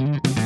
Mm-hmm.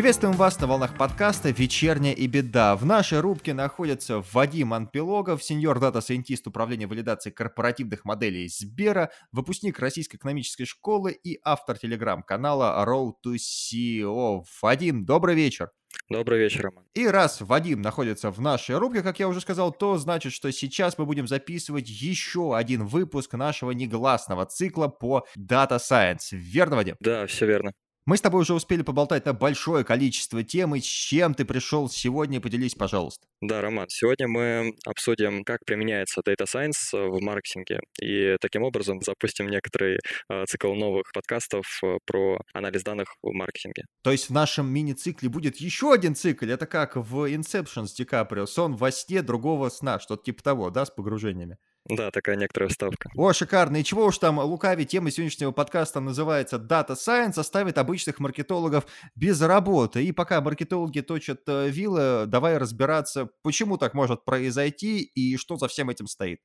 Приветствуем вас на волнах подкаста «Вечерняя EBITDA». В нашей рубке находятся Вадим Анпилогов, senior data scientist управления валидации корпоративных моделей Сбера, выпускник Российской экономической школы и автор телеграм-канала Road to CEO. Вадим, добрый вечер. Добрый вечер, Роман. И раз Вадим находится в нашей рубрике, как я уже сказал, то значит, что сейчас мы будем записывать еще один выпуск нашего негласного цикла по Data Science. Верно, Вадим? Да, все верно. Мы с тобой уже успели поболтать на большое количество тем, и с чем ты пришел сегодня, поделись, пожалуйста. Да, Роман, сегодня мы обсудим, как применяется Data Science в маркетинге, и таким образом запустим некоторый э, цикл новых подкастов э, про анализ данных в маркетинге. То есть в нашем мини-цикле будет еще один цикл, это как в Inception с Ди Каприо, сон во сне другого сна, что-то типа того, да, с погружениями? Да, такая некоторая вставка. О, шикарно. И чего уж там лукавить, тема сегодняшнего подкаста называется Data Science, оставит обычных маркетологов без работы. И пока маркетологи точат э, вилы, давай разбираться, почему так может произойти и что за всем этим стоит.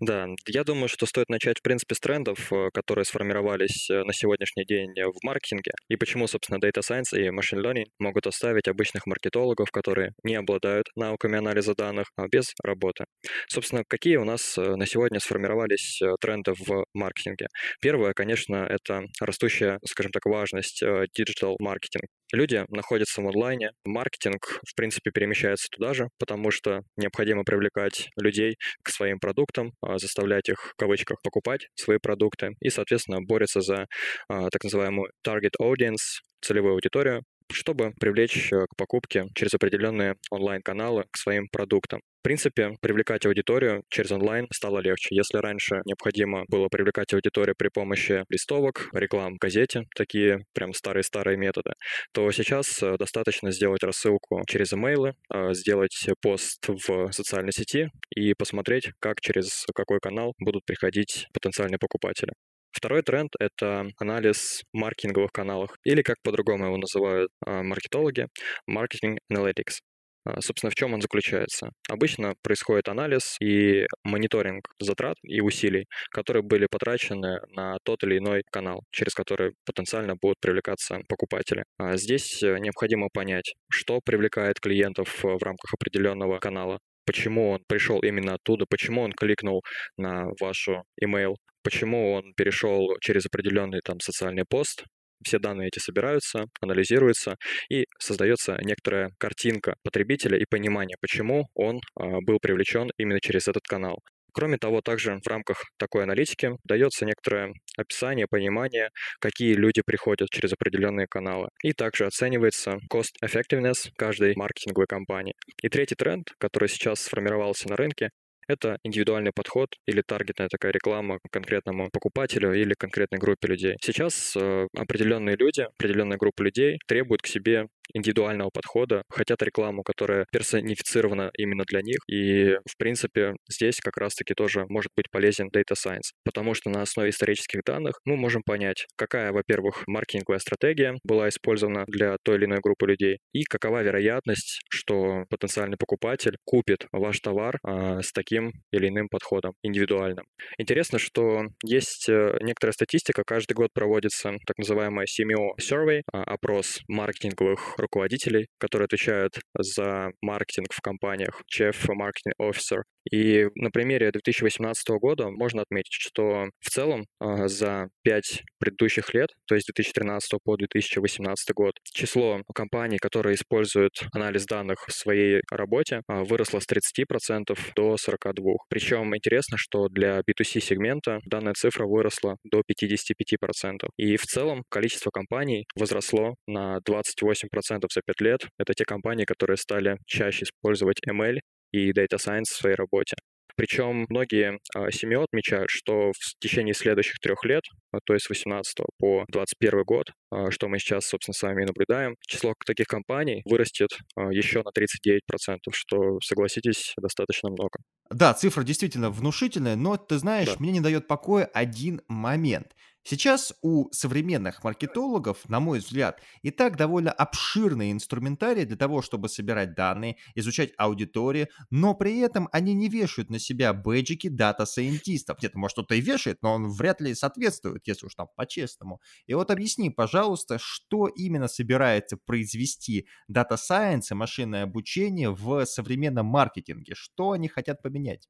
Да, я думаю, что стоит начать, в принципе, с трендов, э, которые сформировались э, на сегодняшний день в маркетинге, и почему, собственно, Data Science и Machine Learning могут оставить обычных маркетологов, которые не обладают навыками анализа данных, а без работы. Собственно, какие у нас э, на сегодня сформировались тренды в маркетинге? Первое, конечно, это растущая, скажем так, важность digital маркетинг. Люди находятся в онлайне, маркетинг, в принципе, перемещается туда же, потому что необходимо привлекать людей к своим продуктам, а, заставлять их, в кавычках, покупать свои продукты и, соответственно, борется за а, так называемую target audience, целевую аудиторию, чтобы привлечь э, к покупке через определенные онлайн-каналы к своим продуктам. В принципе, привлекать аудиторию через онлайн стало легче. Если раньше необходимо было привлекать аудиторию при помощи листовок, реклам в газете, такие прям старые-старые методы, то сейчас э, достаточно сделать рассылку через имейлы, э, сделать пост в социальной сети и посмотреть, как через какой канал будут приходить потенциальные покупатели. Второй тренд — это анализ маркетинговых каналов, или, как по-другому его называют а, маркетологи, marketing analytics. А, собственно, в чем он заключается? Обычно происходит анализ и мониторинг затрат и усилий, которые были потрачены на тот или иной канал, через который потенциально будут привлекаться покупатели. А здесь э, необходимо понять, что привлекает клиентов в рамках определенного канала, почему он пришел именно оттуда, почему он кликнул на вашу email, почему он перешел через определенный там социальный пост, все данные эти собираются, анализируются, и создается некоторая картинка потребителя и понимание, почему он а, был привлечен именно через этот канал. Кроме того, также в рамках такой аналитики дается некоторое описание, понимание, какие люди приходят через определенные каналы. И также оценивается cost effectiveness каждой маркетинговой кампании. И третий тренд, который сейчас сформировался на рынке, это индивидуальный подход или таргетная такая реклама конкретному покупателю или конкретной группе людей. Сейчас э, определенные люди, определенная группа людей требуют к себе индивидуального подхода, хотят рекламу, которая персонифицирована именно для них. И, в принципе, здесь как раз-таки тоже может быть полезен Data Science, потому что на основе исторических данных мы можем понять, какая, во-первых, маркетинговая стратегия была использована для той или иной группы людей, и какова вероятность, что потенциальный покупатель купит ваш товар а, с таким или иным подходом, индивидуальным. Интересно, что есть э, некоторая статистика, каждый год проводится так называемая CMO Survey, а, опрос маркетинговых руководителей, которые отвечают за маркетинг в компаниях, Chief Marketing Officer. И на примере 2018 года можно отметить, что в целом а, за пять предыдущих лет, то есть 2013 по 2018 год, число компаний, которые используют анализ данных в своей работе, а, выросло с 30% до 42%. Причем интересно, что для B2C сегмента данная цифра выросла до 55%. И в целом количество компаний возросло на 28% за 5 лет. Это те компании, которые стали чаще использовать ML и Data Science в своей работе. Причем многие а, CMO отмечают, что в течение следующих трех лет, а, то есть с 18 по 21 год, а, что мы сейчас, собственно, с вами наблюдаем, число таких компаний вырастет еще на 39%, что, согласитесь, достаточно много. Да, цифра действительно внушительная, но ты знаешь, да. мне не дает покоя один момент. Сейчас у современных маркетологов, на мой взгляд, и так довольно обширный инструментарий для того, чтобы собирать данные, изучать аудиторию, но при этом они не вешают на себя бэджики data scientist ов. Нет, может, кто-то и вешает, но он вряд ли соответствует, если уж там по-честному. И вот объясни, пожалуйста, что именно собирается произвести Science и машинное обучение в современном маркетинге? Что они хотят поменять?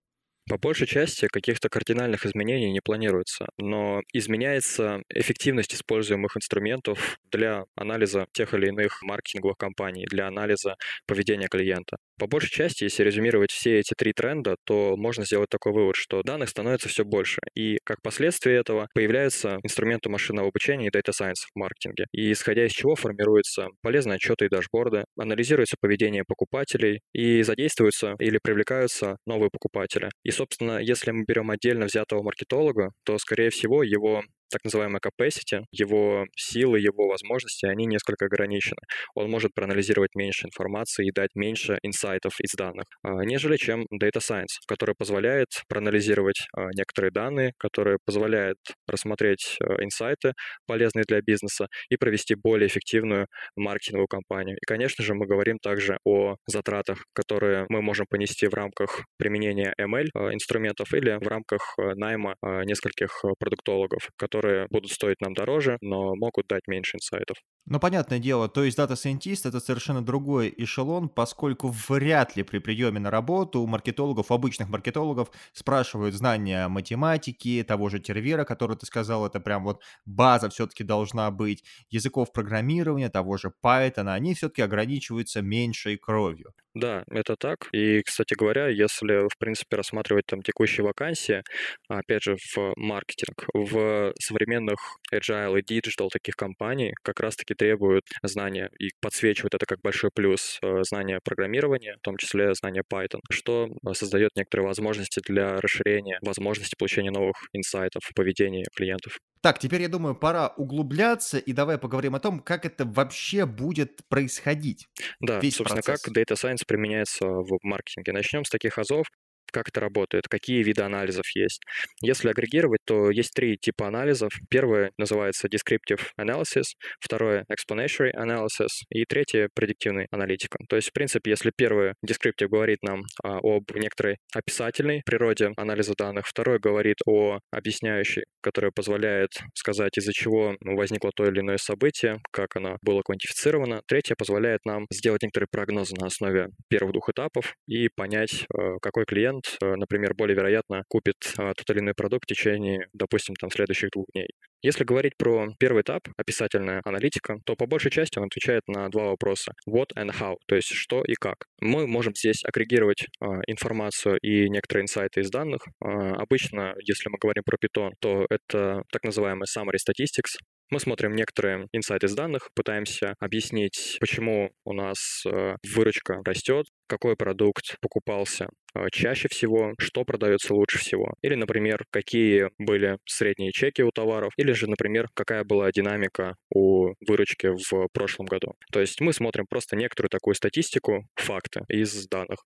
По большей части каких-то кардинальных изменений не планируется, но изменяется эффективность используемых инструментов для анализа тех или иных маркетинговых кампаний, для анализа поведения клиента. По большей части, если резюмировать все эти три тренда, то можно сделать такой вывод, что данных становится все больше, и как последствие этого появляются инструменты машинного обучения и Data Science в маркетинге, и исходя из чего формируются полезные отчеты и дашборды, анализируется поведение покупателей и задействуются или привлекаются новые покупатели. И собственно, если мы берем отдельно взятого маркетолога, то, скорее всего, его так называемая capacity, его силы, его возможности, они несколько ограничены. Он может проанализировать меньше информации и дать меньше инсайтов из данных, а, нежели чем Data Science, который позволяет проанализировать а, некоторые данные, которые позволяет рассмотреть а, инсайты, полезные для бизнеса, и провести более эффективную маркетинговую кампанию. И, конечно же, мы говорим также о затратах, которые мы можем понести в рамках применения ML инструментов или в рамках найма нескольких продуктологов, которые которые будут стоить нам дороже, но могут дать меньше инсайтов. Ну, понятное дело, то есть Data Scientist это совершенно другой эшелон, поскольку вряд ли при приеме на работу у маркетологов, обычных маркетологов спрашивают знания математики, того же тервера, который ты сказал, это прям вот база все-таки должна быть, языков программирования, того же Python, они все-таки ограничиваются меньшей кровью. Да, это так. И, кстати говоря, если, в принципе, рассматривать там текущие вакансии, опять же, в маркетинг, в современных agile и digital таких компаний как раз-таки требуют знания и подсвечивают это как большой плюс э, знания программирования, в том числе знания Python, что э, создает некоторые возможности для расширения возможности получения новых инсайтов в поведении клиентов. Так, теперь, я думаю, пора углубляться, и давай поговорим о том, как это вообще будет происходить. Да, Весь собственно, процесс. как Data Science применяется в маркетинге. Начнем с таких азов, как это работает, какие виды анализов есть. Если агрегировать, то есть три типа анализов. Первый называется descriptive analysis, второе explanatory analysis и третье предиктивный аналитика. То есть, в принципе, если первый descriptive говорит нам а, об некоторой описательной природе анализа данных, второй говорит о объясняющей, которая позволяет сказать, из-за чего возникло то или иное событие, как оно было квантифицировано. Третье позволяет нам сделать некоторые прогнозы на основе первых двух этапов и понять, э, какой клиент клиент, э, например, более вероятно купит а, тот или иной продукт в течение, допустим, там, следующих двух дней. Если говорить про первый этап, описательная аналитика, то по большей части он отвечает на два вопроса. What and how, то есть что и как. Мы можем здесь агрегировать э, информацию и некоторые инсайты из данных. Э, обычно, если мы говорим про Python, то это так называемый summary statistics, мы смотрим некоторые инсайты из данных, пытаемся объяснить, почему у нас э, выручка растет, какой продукт покупался э, чаще всего, что продается лучше всего. Или, например, какие были средние чеки у товаров, или же, например, какая была динамика у выручки в прошлом году. То есть мы смотрим просто некоторую такую статистику, факты из данных.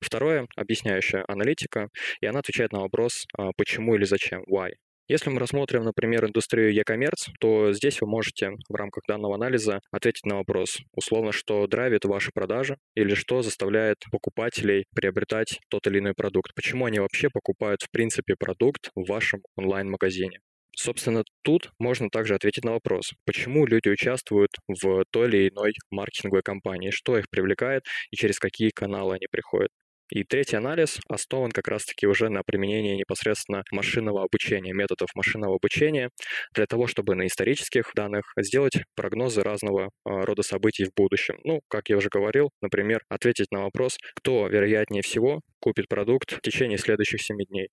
Второе — объясняющая аналитика, и она отвечает на вопрос, а, почему или зачем, why. Если мы рассмотрим, например, индустрию e-commerce, то здесь вы можете в рамках данного анализа ответить на вопрос, условно, что драйвит ваши продажи или что заставляет покупателей приобретать тот или иной продукт. Почему они вообще покупают, в принципе, продукт в вашем онлайн-магазине. Собственно, тут можно также ответить на вопрос, почему люди участвуют в той или иной маркетинговой кампании, что их привлекает и через какие каналы они приходят. И третий анализ основан как раз-таки уже на применении непосредственно машинного обучения, методов машинного обучения, для того, чтобы на исторических данных сделать прогнозы разного а, рода событий в будущем. Ну, как я уже говорил, например, ответить на вопрос, кто вероятнее всего купит продукт в течение следующих 7 дней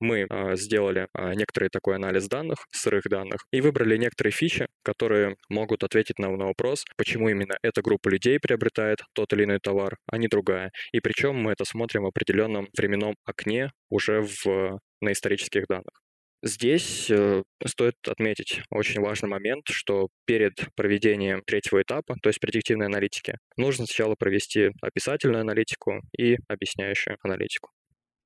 мы э, сделали э, некоторый такой анализ данных, сырых данных, и выбрали некоторые фичи, которые могут ответить нам на вопрос, почему именно эта группа людей приобретает тот или иной товар, а не другая. И причем мы это смотрим в определенном временном окне уже в, на исторических данных. Здесь э, стоит отметить очень важный момент, что перед проведением третьего этапа, то есть предиктивной аналитики, нужно сначала провести описательную аналитику и объясняющую аналитику.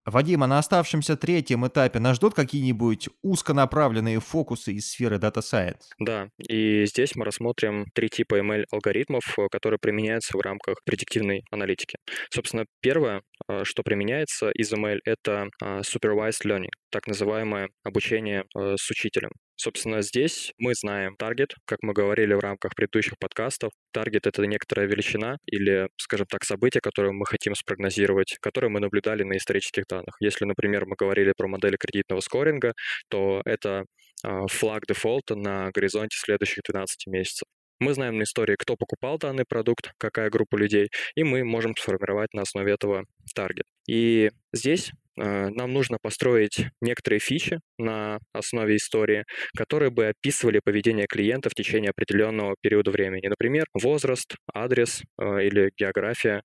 Вадим, а на оставшемся третьем этапе нас ждут какие-нибудь узконаправленные фокусы из сферы Data Science? Да, и здесь мы рассмотрим три типа ML-алгоритмов, э, которые применяются в рамках предиктивной аналитики. Собственно, первое, что применяется из ML, это э, supervised learning, так называемое обучение с учителем. Собственно, здесь мы знаем таргет, как мы говорили в рамках предыдущих подкастов. Таргет — это некоторая величина или, скажем так, событие, которое мы хотим спрогнозировать, которое мы наблюдали на исторических данных. Если, например, мы говорили про модели кредитного скоринга, то это а, флаг дефолта на горизонте следующих 12 месяцев. Мы знаем на истории, кто покупал данный продукт, какая группа людей, и мы можем сформировать на основе этого таргет. И здесь нам нужно построить некоторые фичи на основе истории, которые бы описывали поведение клиента в течение определенного периода времени. Например, возраст, адрес э, или география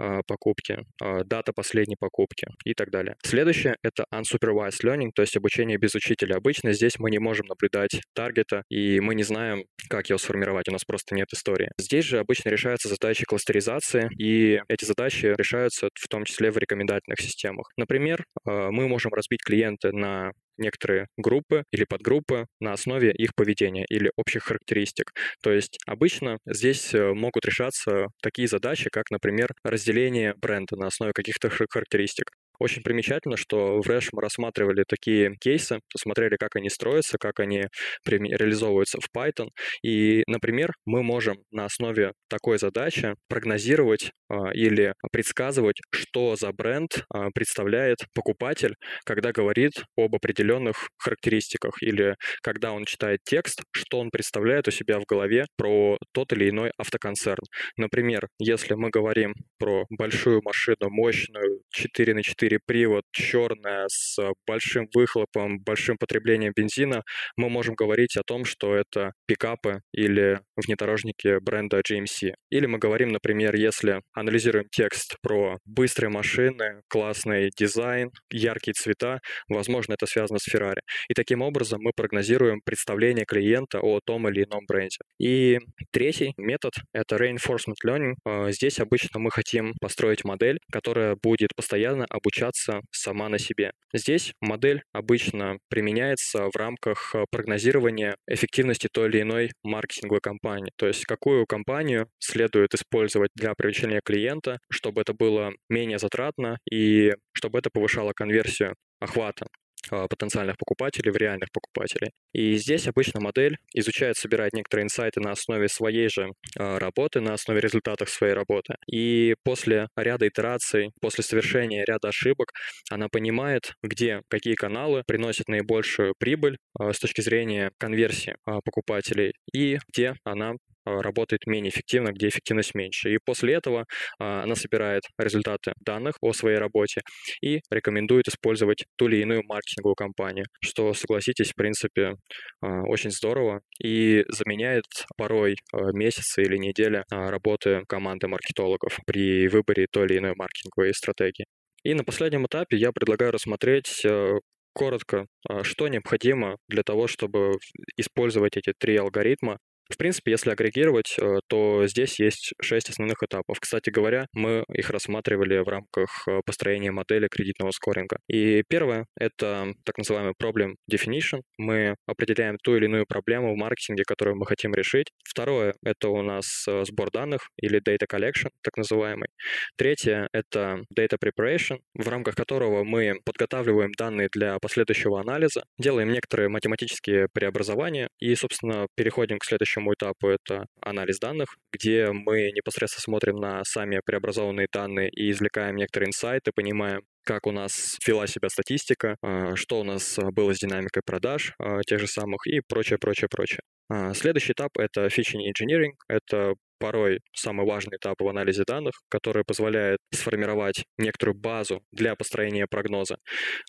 э, покупки, дата последней покупки и так далее. Следующее — это unsupervised learning, то есть обучение без учителя. Обычно здесь мы не можем наблюдать таргета, и мы не знаем, как его сформировать, у нас просто нет истории. Здесь же обычно решаются задачи кластеризации, и эти задачи решаются в том числе в рекомендательных системах. Например, Например, а, мы можем разбить клиенты на некоторые группы или подгруппы на основе их поведения или общих характеристик. То есть обычно здесь э, могут решаться такие задачи, как, например, разделение бренда на основе каких-то характеристик. Очень примечательно, что в Рэш мы рассматривали такие кейсы, посмотрели, как они строятся, как они реализовываются в Python. И, например, мы можем на основе такой задачи прогнозировать а, или предсказывать, что за бренд а, представляет покупатель, когда говорит об определенных характеристиках или когда он читает текст, что он представляет у себя в голове про тот или иной автоконцерн. Например, если мы говорим про большую машину, мощную, 4 на 4 привод, черная, с большим выхлопом, большим потреблением бензина, мы можем говорить о том, что это пикапы или внедорожники бренда GMC. Или мы говорим, например, если анализируем текст про быстрые машины, классный дизайн, яркие цвета, возможно, это связано с Ferrari. И таким образом мы прогнозируем представление клиента о том или ином бренде. И третий метод — это reinforcement learning. А, здесь обычно мы хотим построить модель, которая будет постоянно обучать обучаться сама на себе. Здесь модель обычно применяется в рамках э, прогнозирования эффективности той или иной маркетинговой кампании. То есть какую компанию следует использовать для привлечения клиента, чтобы это было менее затратно и чтобы это повышало конверсию охвата. А, потенциальных покупателей в реальных покупателей. И здесь обычно модель изучает, собирает некоторые инсайты на основе своей же а, работы, на основе результатов своей работы. И после ряда итераций, после совершения ряда ошибок, она понимает, где какие каналы приносят наибольшую прибыль а, с точки зрения конверсии покупателей и где она работает менее эффективно, где эффективность меньше. И после этого а, она собирает результаты данных о своей работе и рекомендует использовать ту или иную маркетинговую кампанию, что, согласитесь, в принципе, а, очень здорово и заменяет порой месяцы или недели работы команды маркетологов при выборе той или иной маркетинговой стратегии. И на последнем этапе я предлагаю рассмотреть э, коротко, что необходимо для того, чтобы использовать эти три алгоритма в принципе, если агрегировать, э, то здесь есть шесть основных этапов. Кстати говоря, мы их рассматривали в рамках э, построения модели кредитного скоринга. И первое — это так называемый problem definition. Мы определяем ту или иную проблему в маркетинге, которую мы хотим решить. Второе — это у нас э, сбор данных или data collection, так называемый. Третье — это data preparation, в рамках которого мы подготавливаем данные для последующего анализа, делаем некоторые математические преобразования и, собственно, переходим к следующему следующему этапу это анализ данных, где мы непосредственно смотрим на сами преобразованные данные и извлекаем некоторые инсайты, понимаем, как у нас вела себя статистика, а, что у нас было с динамикой продаж а, тех же самых и прочее, прочее, прочее. А, следующий этап — это featuring engineering. Это порой самый важный этап в анализе данных, который позволяет сформировать некоторую базу для построения прогноза.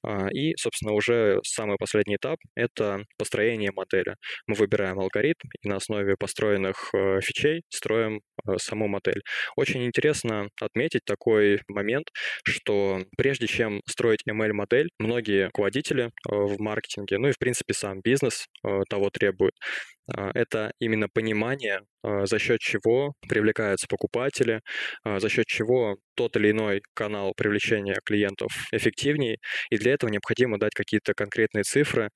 А, и, собственно, уже самый последний этап — это построение модели. Мы выбираем алгоритм и на основе построенных э, фичей строим э, саму модель. Очень интересно отметить такой момент, что прежде чем строить ML-модель, многие руководители э, в маркетинге, ну и, в принципе, сам бизнес того требует, это именно понимание, а, за счет чего привлекаются покупатели, а, за счет чего тот или иной канал привлечения клиентов эффективнее, и для этого необходимо дать какие-то конкретные цифры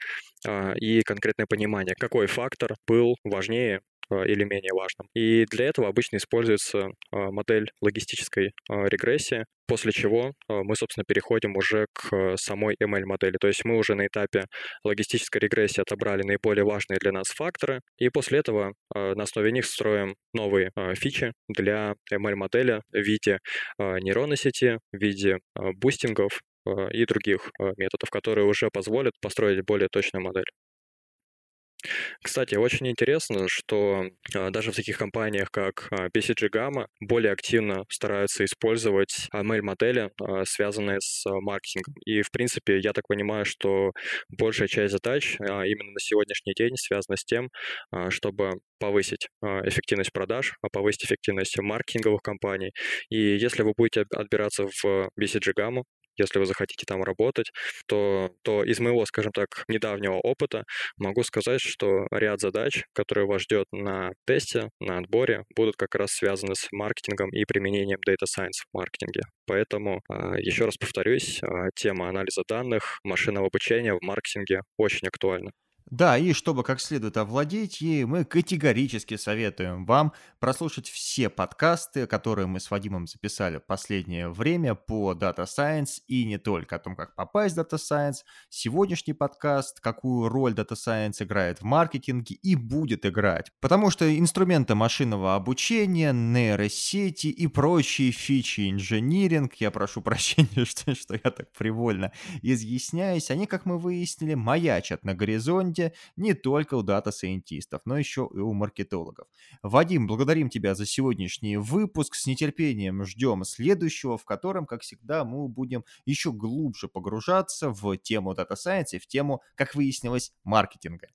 и конкретное понимание, какой фактор был важнее а, или менее важным. И для этого обычно используется а, модель логистической а, регрессии, после чего мы, собственно, переходим уже к самой ML-модели. То есть мы уже на этапе логистической регрессии отобрали наиболее важные для нас факторы, и после этого на основе них строим новые фичи для ML-модели в виде нейронной сети, в виде бустингов и других методов, которые уже позволят построить более точную модель. Кстати, очень интересно, что а, даже в таких компаниях, как а, BCG Gamma, более активно стараются использовать ML-модели, а, связанные с маркетингом. И, в принципе, я так понимаю, что большая часть задач именно на сегодняшний день связана с тем, чтобы повысить эффективность продаж, повысить эффективность маркетинговых компаний. И если вы будете отбираться в BCG Gamma, если вы захотите там работать, то, то из моего, скажем так, недавнего опыта могу сказать, что ряд задач, которые вас ждет на тесте, на отборе, будут как раз связаны с маркетингом и применением Data Science в маркетинге. Поэтому, а, еще раз повторюсь, а, тема анализа данных, машинного обучения в маркетинге очень актуальна. Да, и чтобы как следует овладеть ей, мы категорически советуем вам прослушать все подкасты, которые мы с Вадимом записали в последнее время по Data Science и не только о том, как попасть в Data Science. Сегодняшний подкаст, какую роль Data Science играет в маркетинге и будет играть. Потому что инструменты машинного обучения, нейросети и прочие фичи инжиниринг, я прошу прощения, что, что я так привольно изъясняюсь, они, как мы выяснили, маячат на горизонте, команде не только у дата-сайентистов, но еще и у маркетологов. Вадим, благодарим тебя за сегодняшний выпуск. С нетерпением ждем следующего, в котором, как всегда, мы будем еще глубже погружаться в тему data science и в тему, как выяснилось, маркетинга.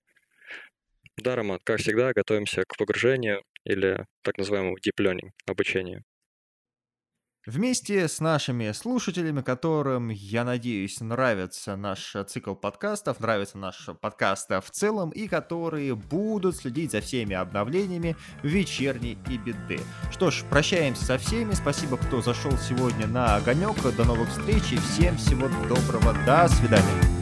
Да, Роман, как всегда, готовимся к погружению или так называемому deep learning, обучению. Вместе с нашими слушателями, которым, я надеюсь, нравится наш цикл подкастов, нравится наш подкаст в целом, и которые будут следить за всеми обновлениями вечерней и биты. Что ж, прощаемся со всеми. Спасибо, кто зашел сегодня на огонек. До новых встреч и всем всего доброго. До свидания.